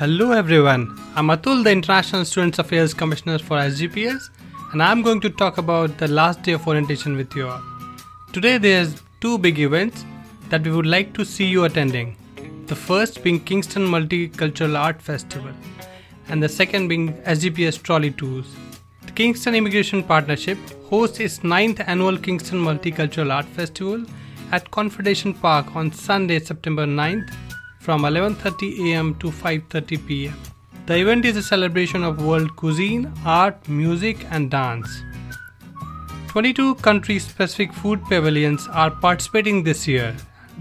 Hello everyone, I'm Atul, the International Students Affairs Commissioner for SGPS, and I'm going to talk about the last day of orientation with you all. Today there's two big events that we would like to see you attending. The first being Kingston Multicultural Art Festival, and the second being SGPS Trolley Tours. The Kingston Immigration Partnership hosts its ninth annual Kingston Multicultural Art Festival at Confederation Park on Sunday, September 9th from 11:30 a.m. to 5:30 p.m. The event is a celebration of world cuisine, art, music and dance. 22 country specific food pavilions are participating this year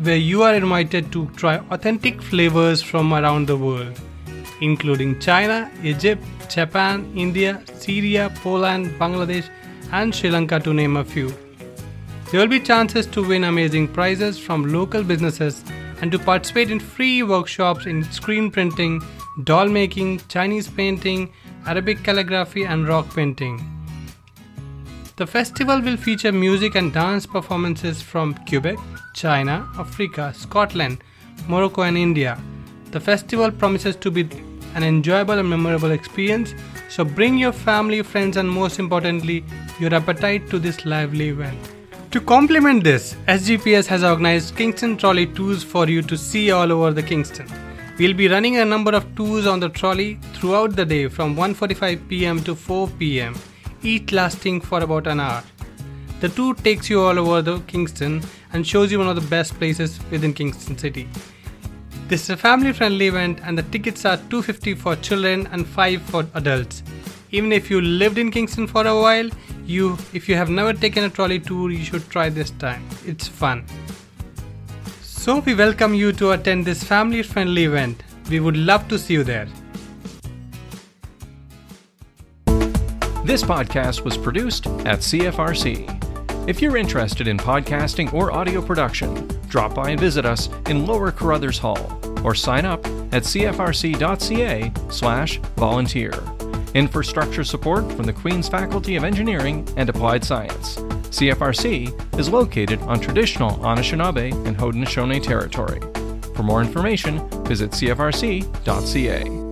where you are invited to try authentic flavors from around the world including China, Egypt, Japan, India, Syria, Poland, Bangladesh and Sri Lanka to name a few. There will be chances to win amazing prizes from local businesses and to participate in free workshops in screen printing, doll making, Chinese painting, Arabic calligraphy, and rock painting. The festival will feature music and dance performances from Quebec, China, Africa, Scotland, Morocco, and India. The festival promises to be an enjoyable and memorable experience, so bring your family, friends, and most importantly, your appetite to this lively event. To complement this, SGPS has organized Kingston Trolley tours for you to see all over the Kingston. We'll be running a number of tours on the trolley throughout the day from 1:45 p.m. to 4 p.m., each lasting for about an hour. The tour takes you all over the Kingston and shows you one of the best places within Kingston City. This is a family friendly event and the tickets are 250 for children and 5 for adults. Even if you lived in Kingston for a while, you if you have never taken a trolley tour, you should try this time. It's fun. So we welcome you to attend this family friendly event. We would love to see you there. This podcast was produced at CFRC. If you're interested in podcasting or audio production, drop by and visit us in Lower Carruthers Hall or sign up at cfrc.ca/volunteer. Infrastructure support from the Queen's Faculty of Engineering and Applied Science. CFRC is located on traditional Anishinaabe and Haudenosaunee territory. For more information, visit cfrc.ca.